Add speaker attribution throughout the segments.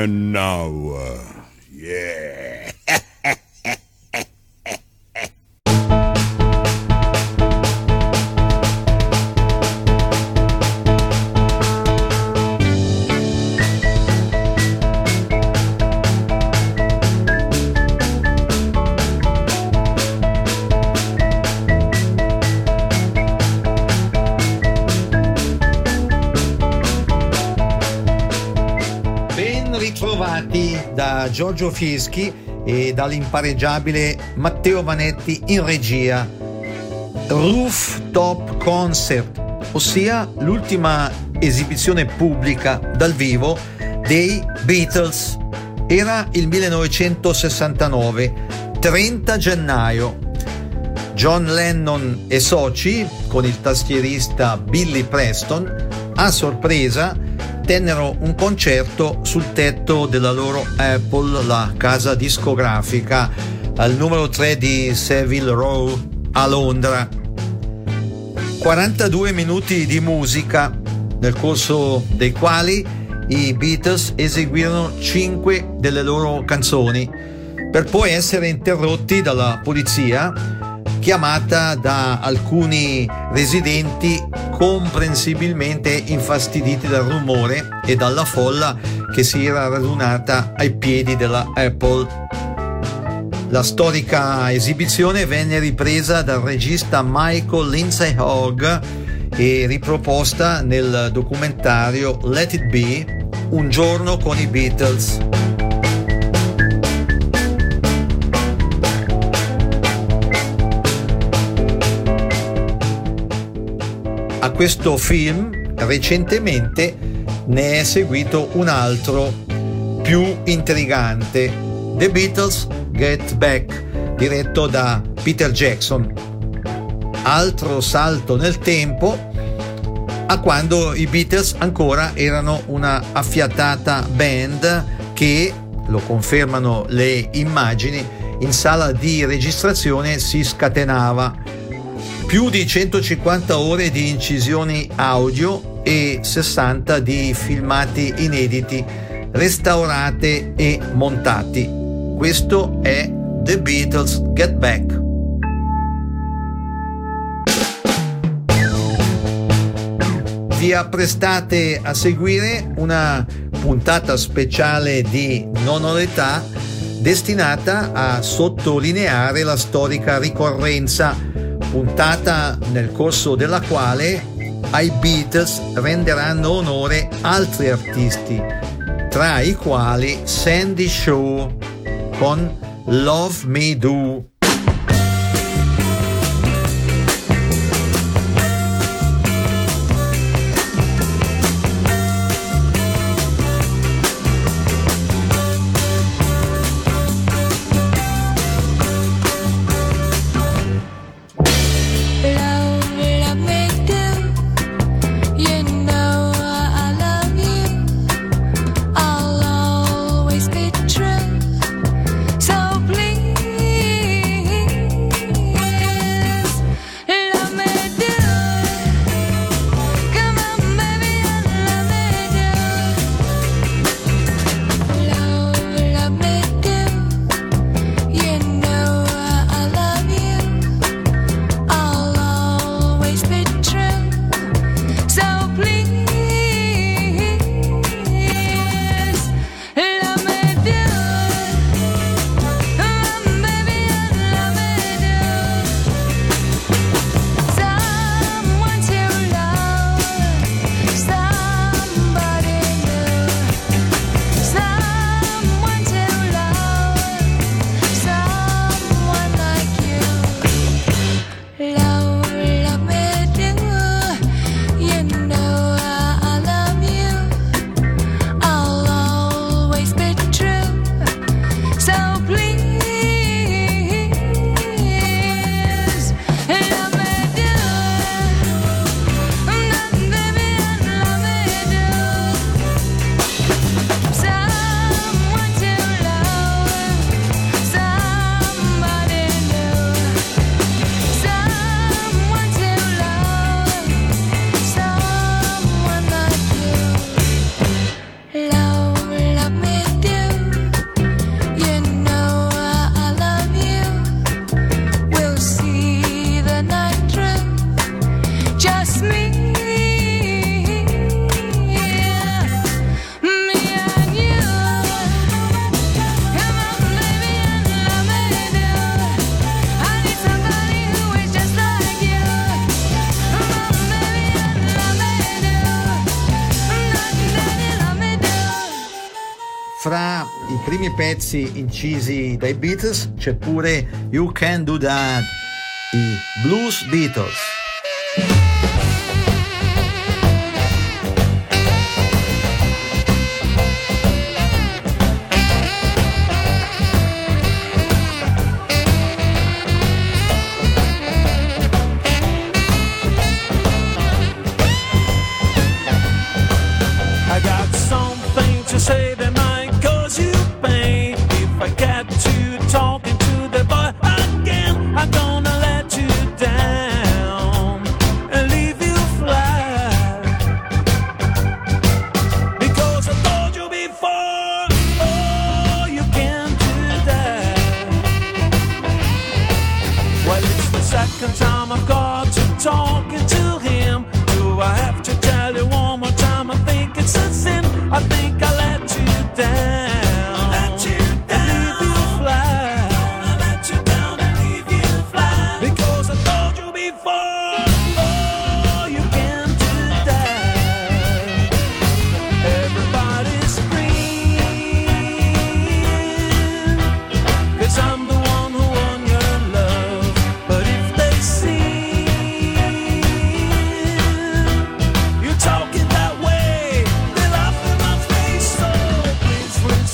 Speaker 1: And now,
Speaker 2: Fieschi e dall'impareggiabile Matteo Vanetti in regia. Rooftop Concert, ossia l'ultima esibizione pubblica dal vivo dei Beatles. Era il 1969, 30 gennaio. John Lennon e soci, con il tastierista Billy Preston, a sorpresa tennero un concerto sul tetto della loro Apple, la casa discografica, al numero 3 di Savile Row a Londra. 42 minuti di musica, nel corso dei quali i Beatles eseguirono 5 delle loro canzoni, per poi essere interrotti dalla polizia chiamata da alcuni residenti comprensibilmente infastiditi dal rumore e dalla folla che si era radunata ai piedi della Apple. La storica esibizione venne ripresa dal regista Michael Lindsay Hogg e riproposta nel documentario Let It Be, Un giorno con i Beatles. Questo film recentemente ne è seguito un altro più intrigante, The Beatles Get Back, diretto da Peter Jackson. Altro salto nel tempo a quando i Beatles ancora erano una affiatata band che, lo confermano le immagini, in sala di registrazione si scatenava più di 150 ore di incisioni audio e 60 di filmati inediti, restaurate e montati. Questo è The Beatles Get Back. Vi apprestate a seguire una puntata speciale di Non ho destinata a sottolineare la storica ricorrenza puntata nel corso della quale ai Beatles renderanno onore altri artisti, tra i quali Sandy Shaw con Love Me Do. primi pezzi incisi dai Beatles c'è pure You Can Do That, i Blues Beatles.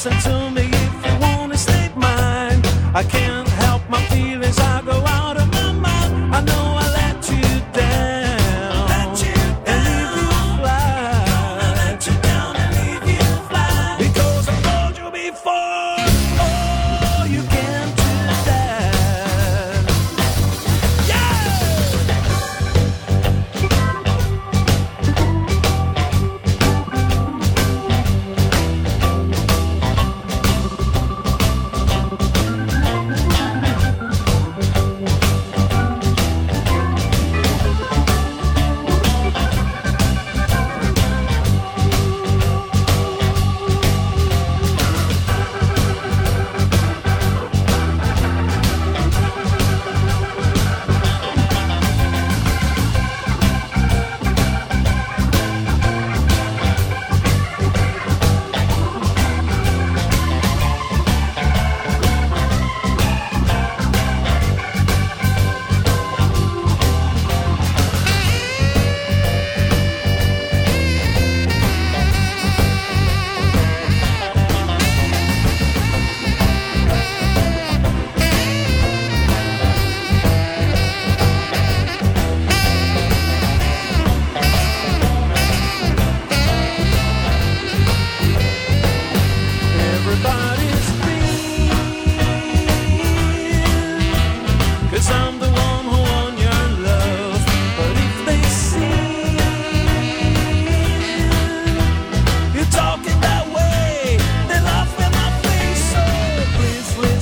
Speaker 3: listen to me if you wanna state mine. I can't.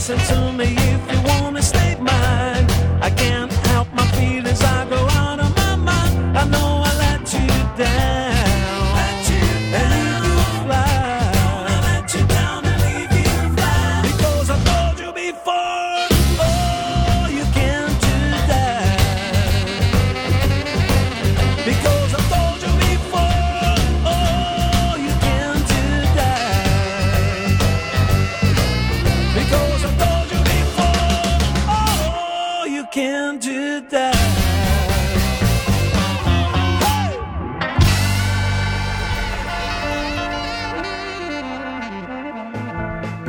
Speaker 3: Listen to me if you wanna stay.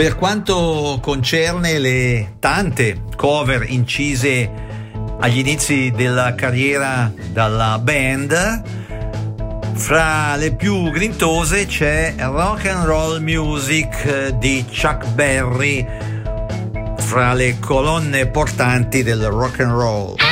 Speaker 2: Per quanto concerne le tante cover incise agli inizi della carriera dalla band, fra le più grintose c'è Rock and Roll Music di Chuck Berry, fra le colonne portanti del rock and roll.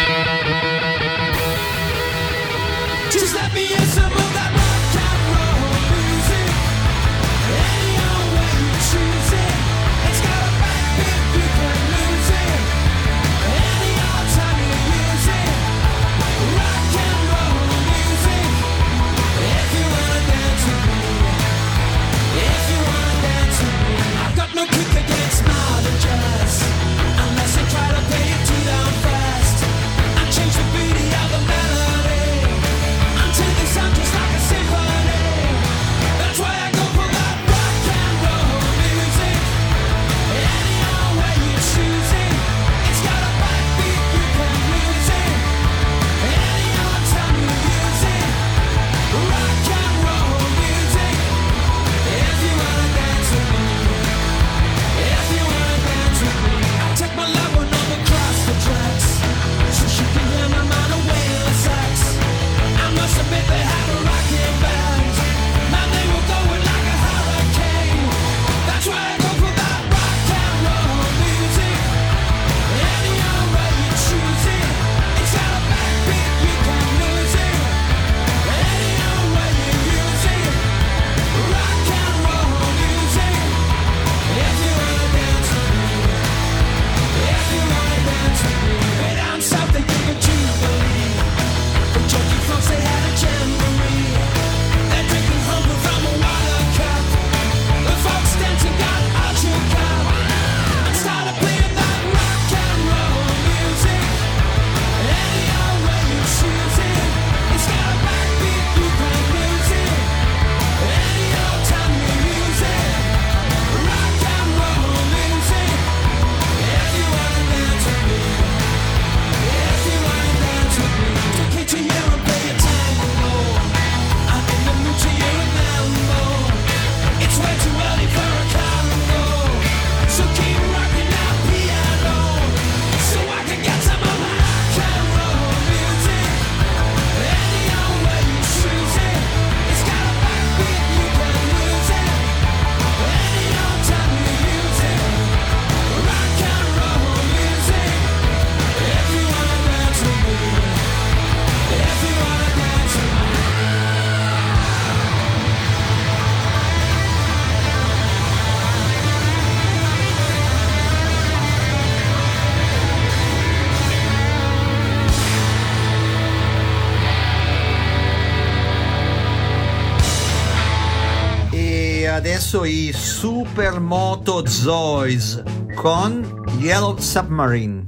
Speaker 4: adesso i Supermoto Zoys con Yellow Submarine.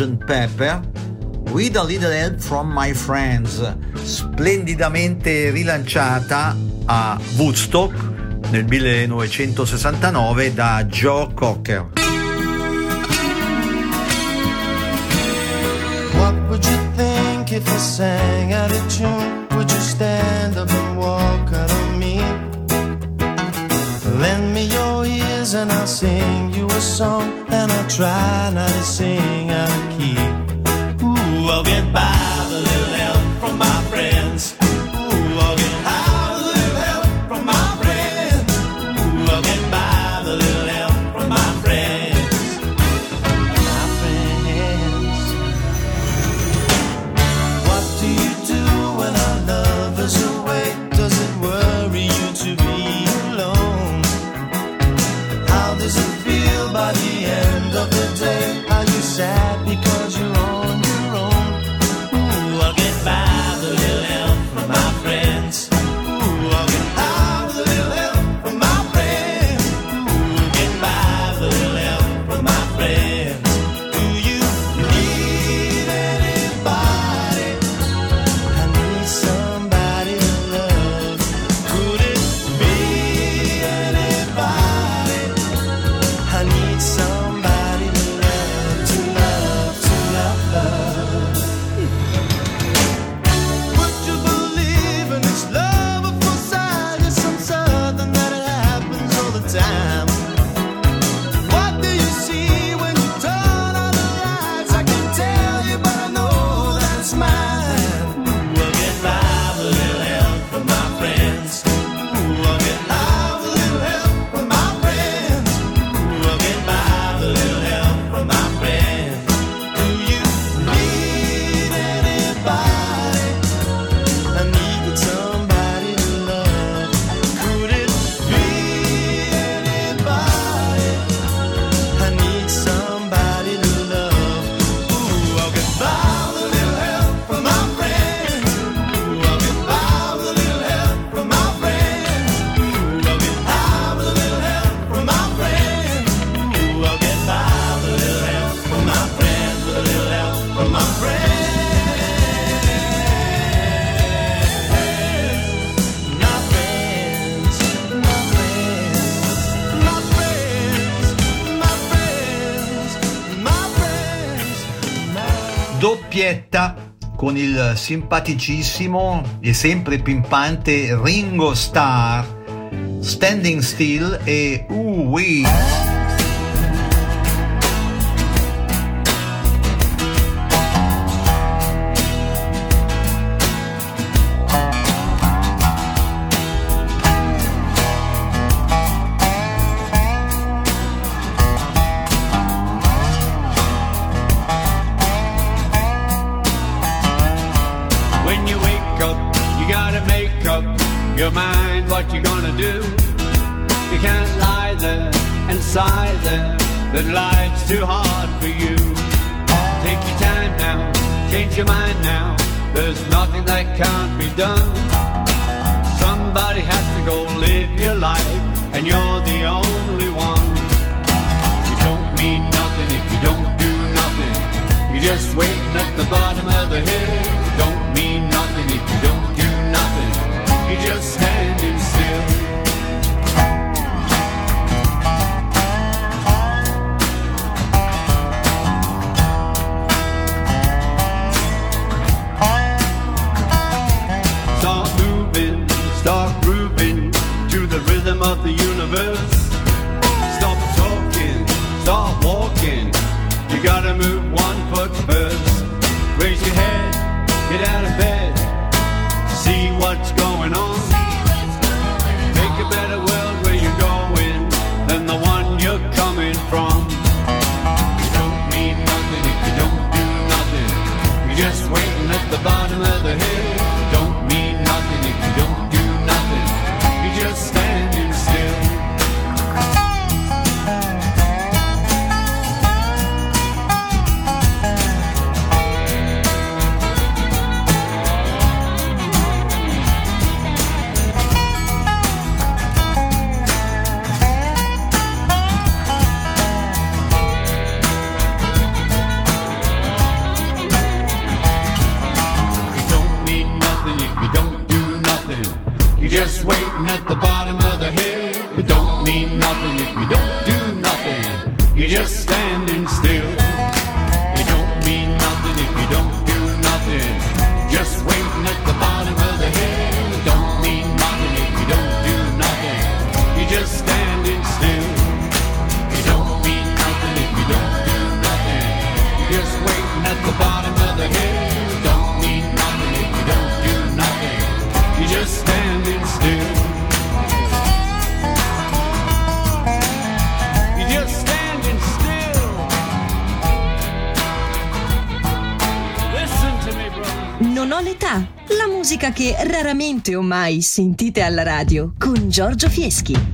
Speaker 4: Sgt. Pepper, With a Little Help from My Friends, splendidamente rilanciata a Woodstock nel 1969 da Joe Cocker.
Speaker 5: What would you think if I sang out of tune? Would you stand up and walk out on me? Lend me your ears and I'll sing a song and I try not to sing out of key. Ooh, I'll get by with little help from my
Speaker 4: doppietta con il simpaticissimo e sempre pimpante Ringo Starr, Standing Still e Ooh Wee.
Speaker 6: o mai sentite alla radio con Giorgio Fieschi.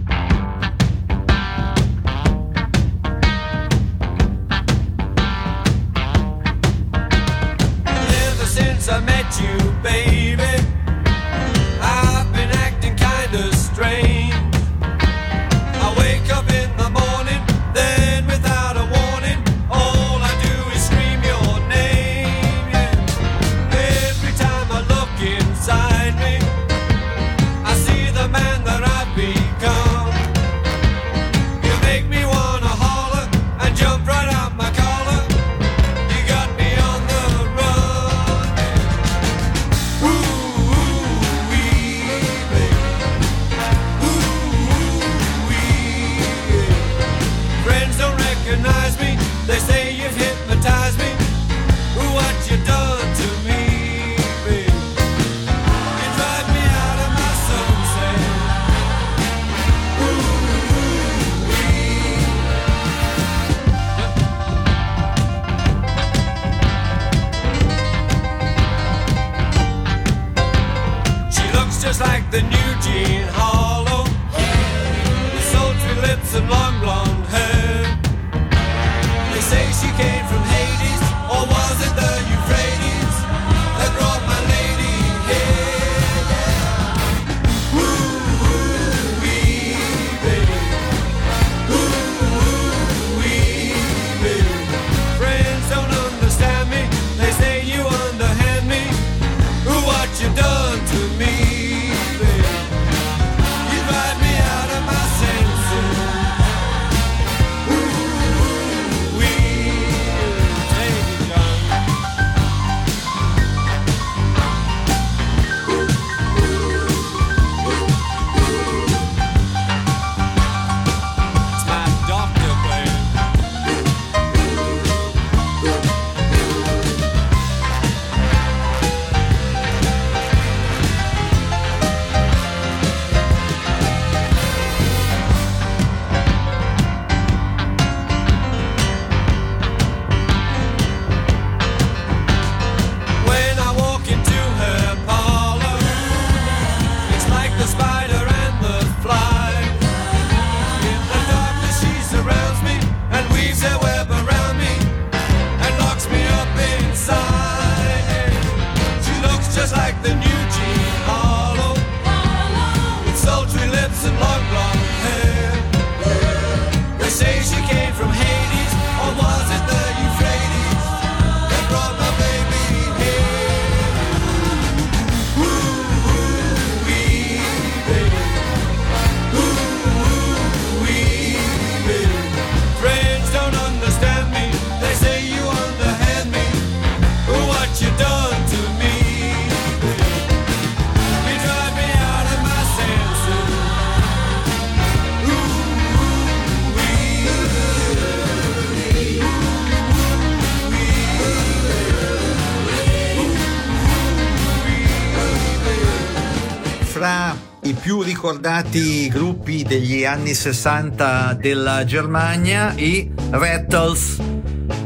Speaker 2: ricordati gruppi degli anni 60 della Germania, i Rattles,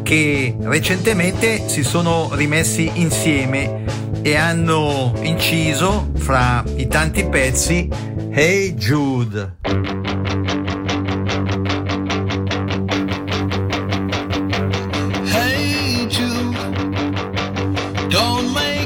Speaker 2: che recentemente si sono rimessi insieme e hanno inciso fra i tanti pezzi Hey Jude.
Speaker 5: Don't make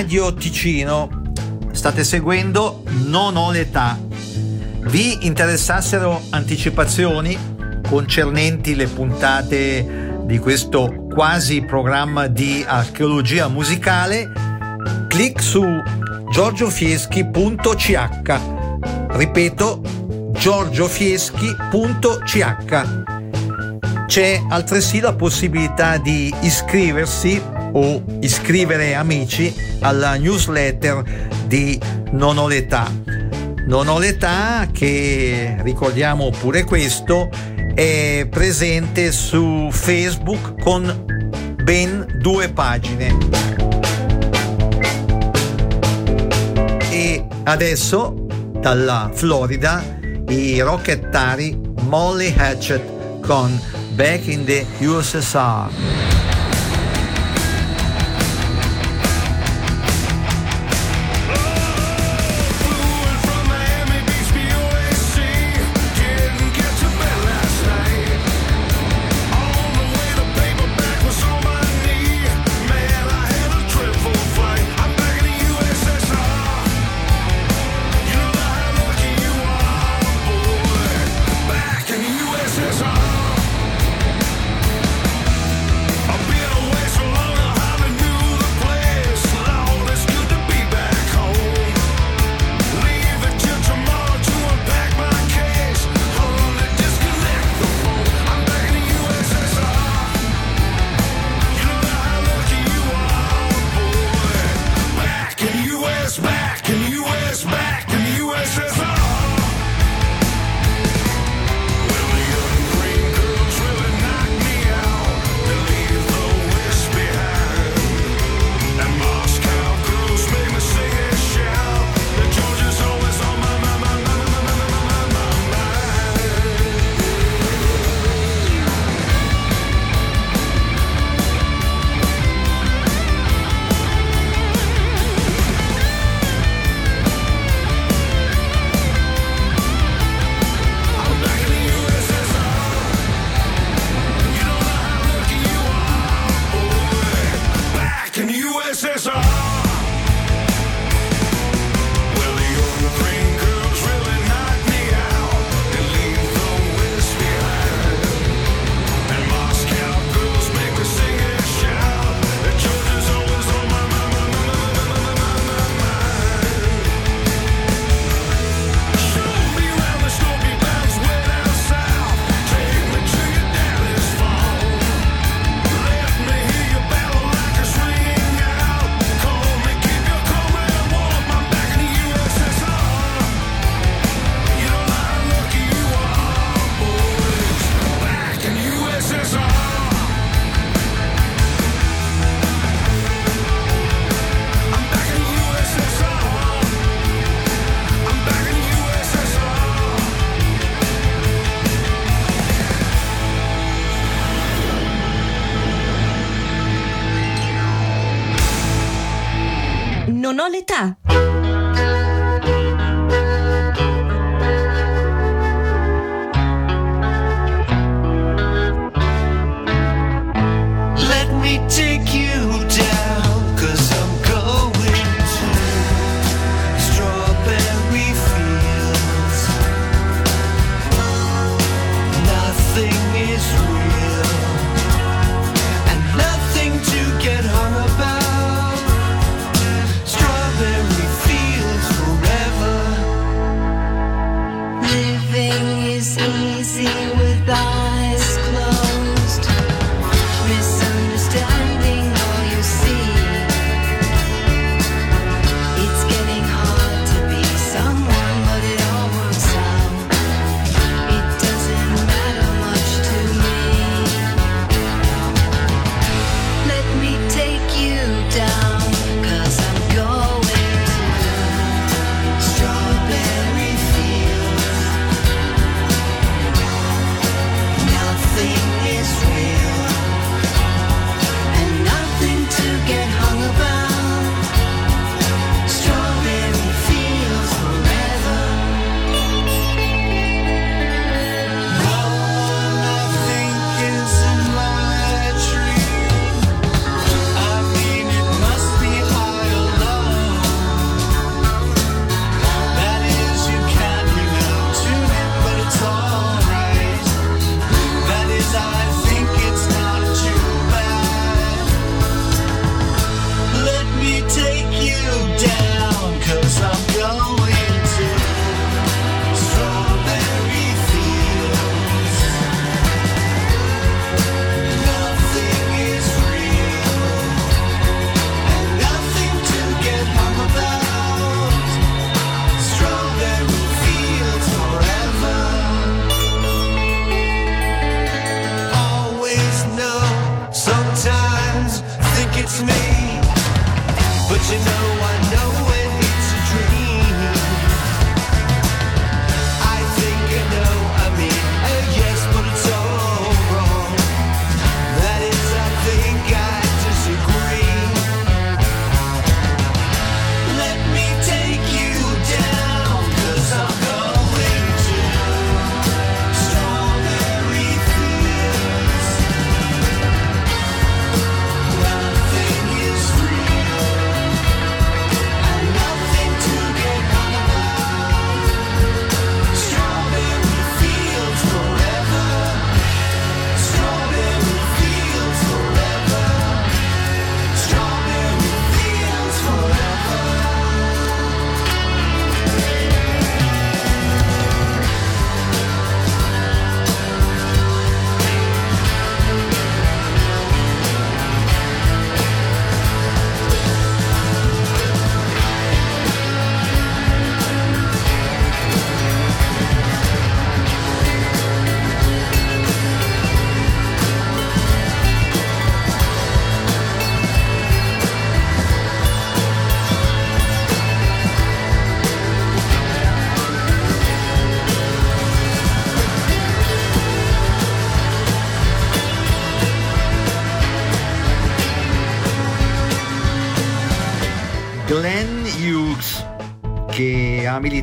Speaker 2: Radio Ticino. State seguendo Non ho l'età.
Speaker 7: Vi interessassero anticipazioni concernenti le puntate di questo quasi programma di archeologia musicale? Clic su giorgiofieschi.ch. Ripeto, giorgiofieschi.ch. C'è altresì la possibilità di iscriversi o iscrivere amici alla newsletter di Non ho l'età. Non ho l'età che ricordiamo pure questo è presente su Facebook con ben due pagine. E adesso dalla Florida i rockettari Molly Hatchet con Back in the USSR.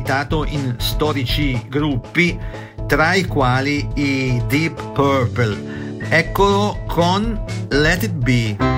Speaker 8: ospitato in
Speaker 5: storici gruppi, tra i quali i Deep Purple. Eccolo con Let It Be.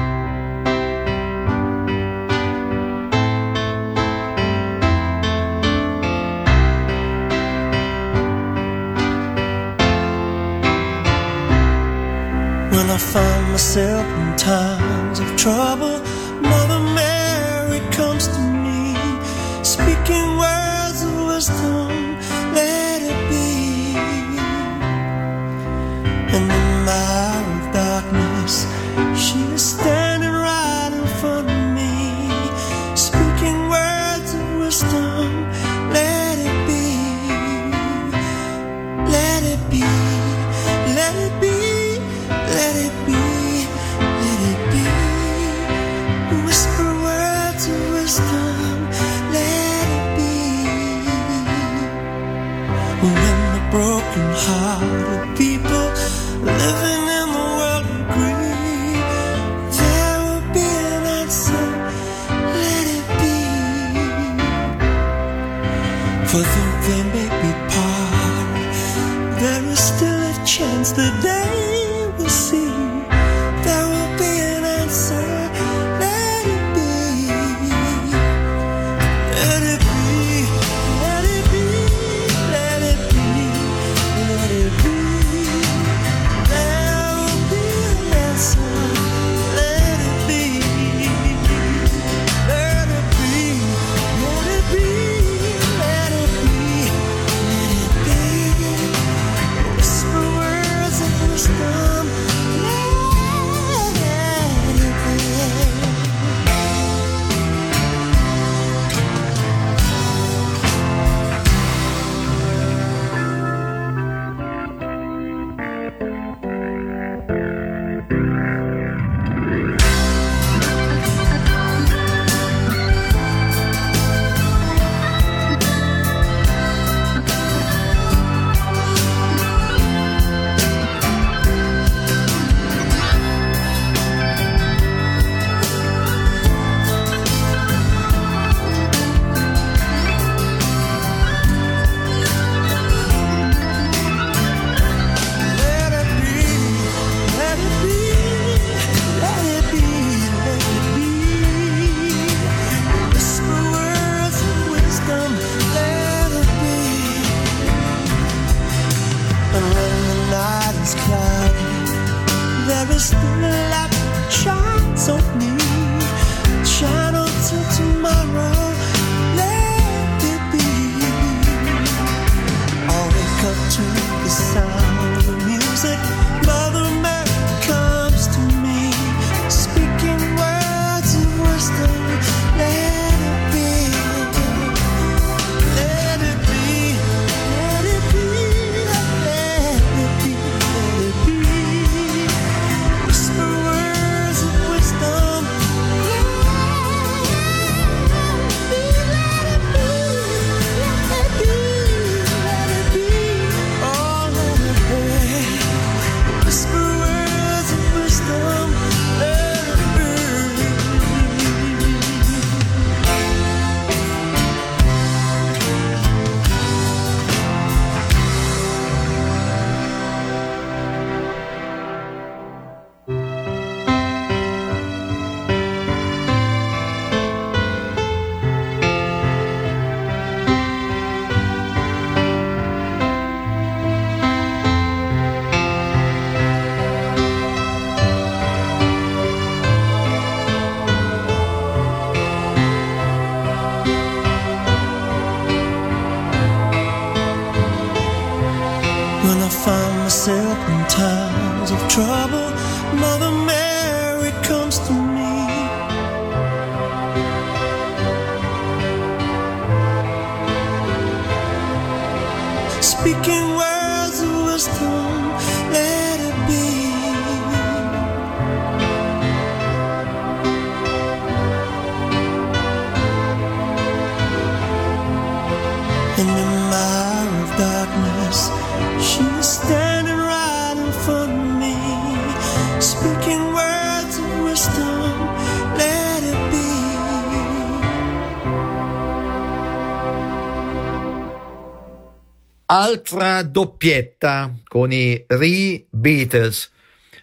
Speaker 2: Altra doppietta con i Re-Beatles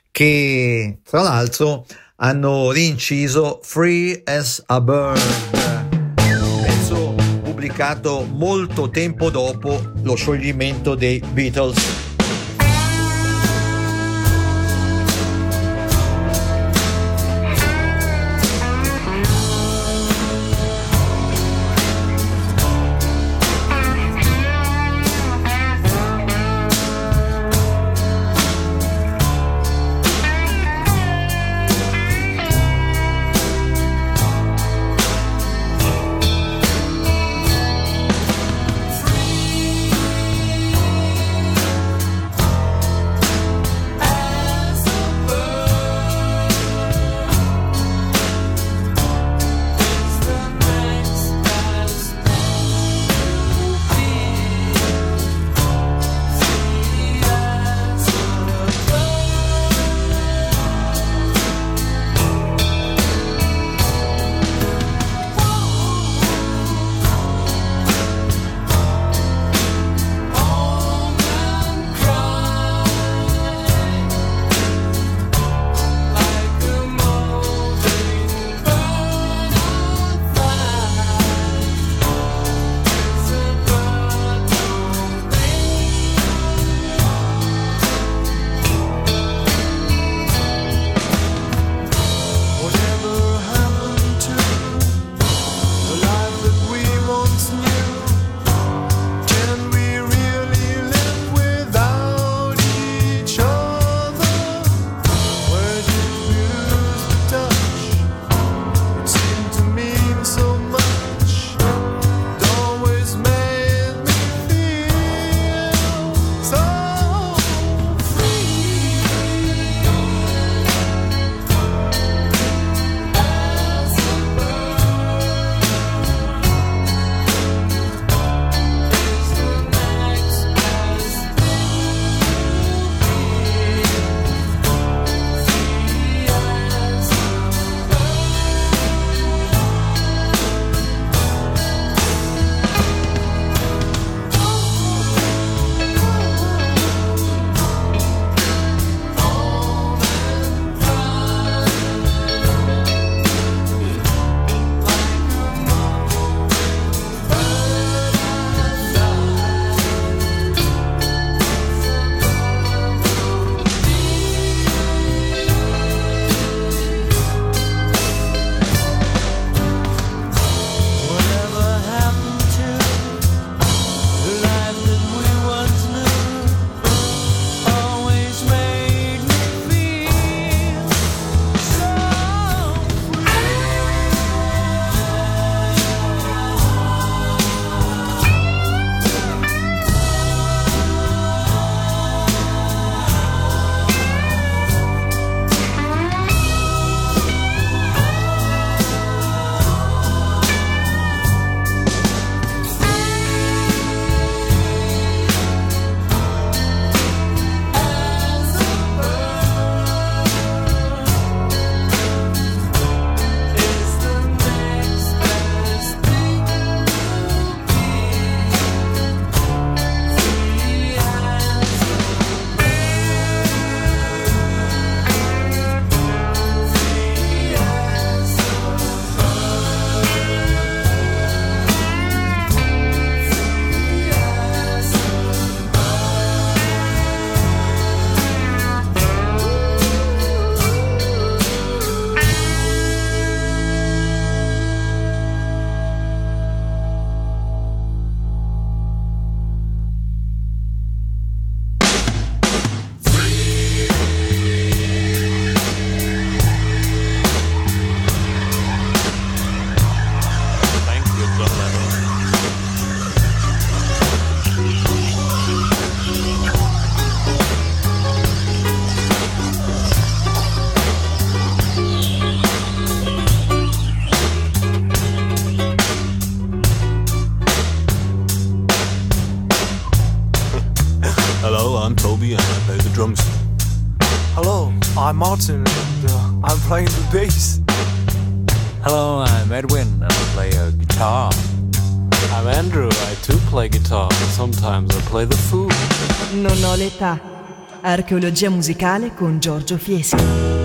Speaker 2: che tra l'altro hanno rinciso Free as a Bird, pezzo pubblicato molto tempo dopo lo scioglimento dei Beatles.
Speaker 9: drums.
Speaker 10: Hello, I'm Martin and uh, I'm playing the bass.
Speaker 11: Hello, I'm Edwin and I play a guitar.
Speaker 9: I'm Andrew, I too play guitar but sometimes I play the flute.
Speaker 3: Non ho l'età. Archeologia musicale con Giorgio Fieschi.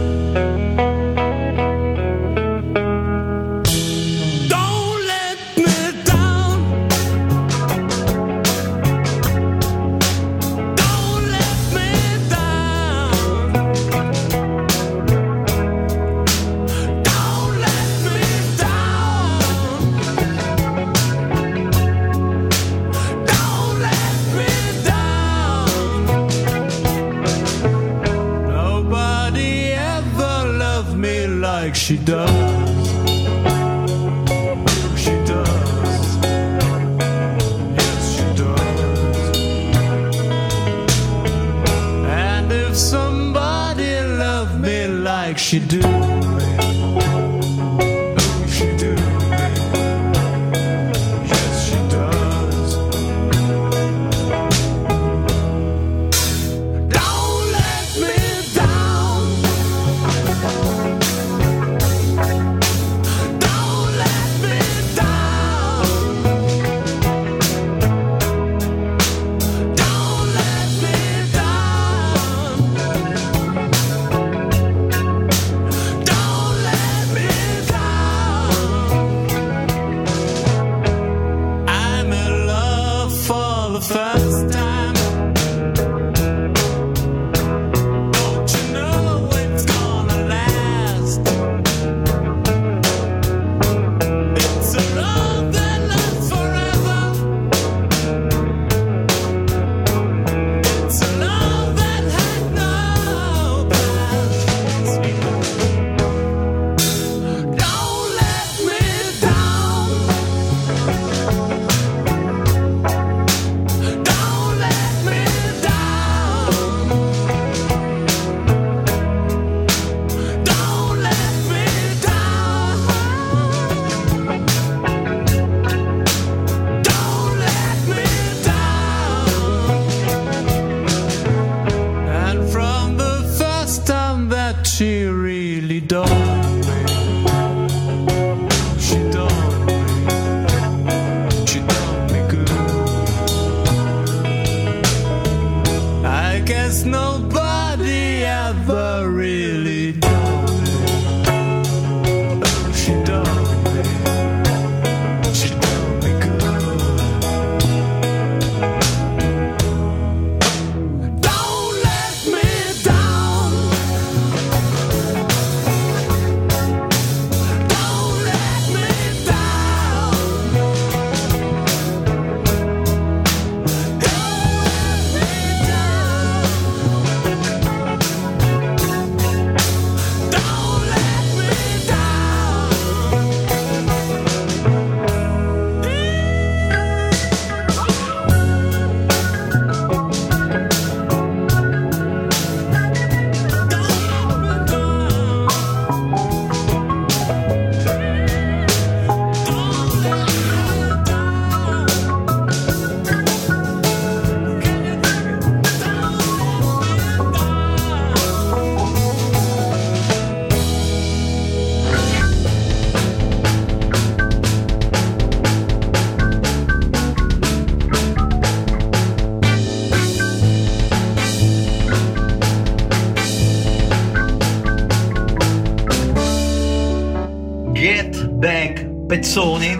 Speaker 2: pezzone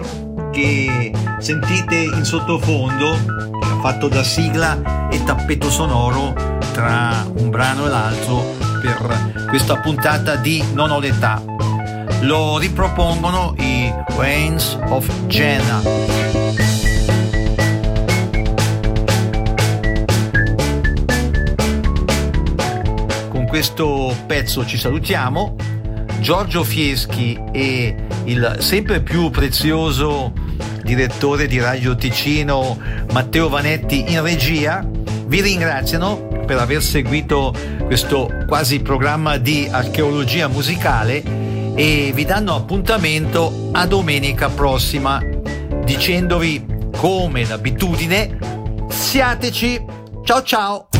Speaker 2: che sentite in sottofondo, fatto da sigla e tappeto sonoro tra un brano e l'altro per questa puntata di Non ho l'età. Lo ripropongono i Reigns of Jenna. Con questo pezzo ci salutiamo. Giorgio Fieschi e il sempre più prezioso direttore di Radio Ticino Matteo Vanetti in regia. Vi ringraziano per aver seguito questo quasi programma di archeologia musicale e vi danno appuntamento a domenica prossima dicendovi come d'abitudine siateci. Ciao ciao!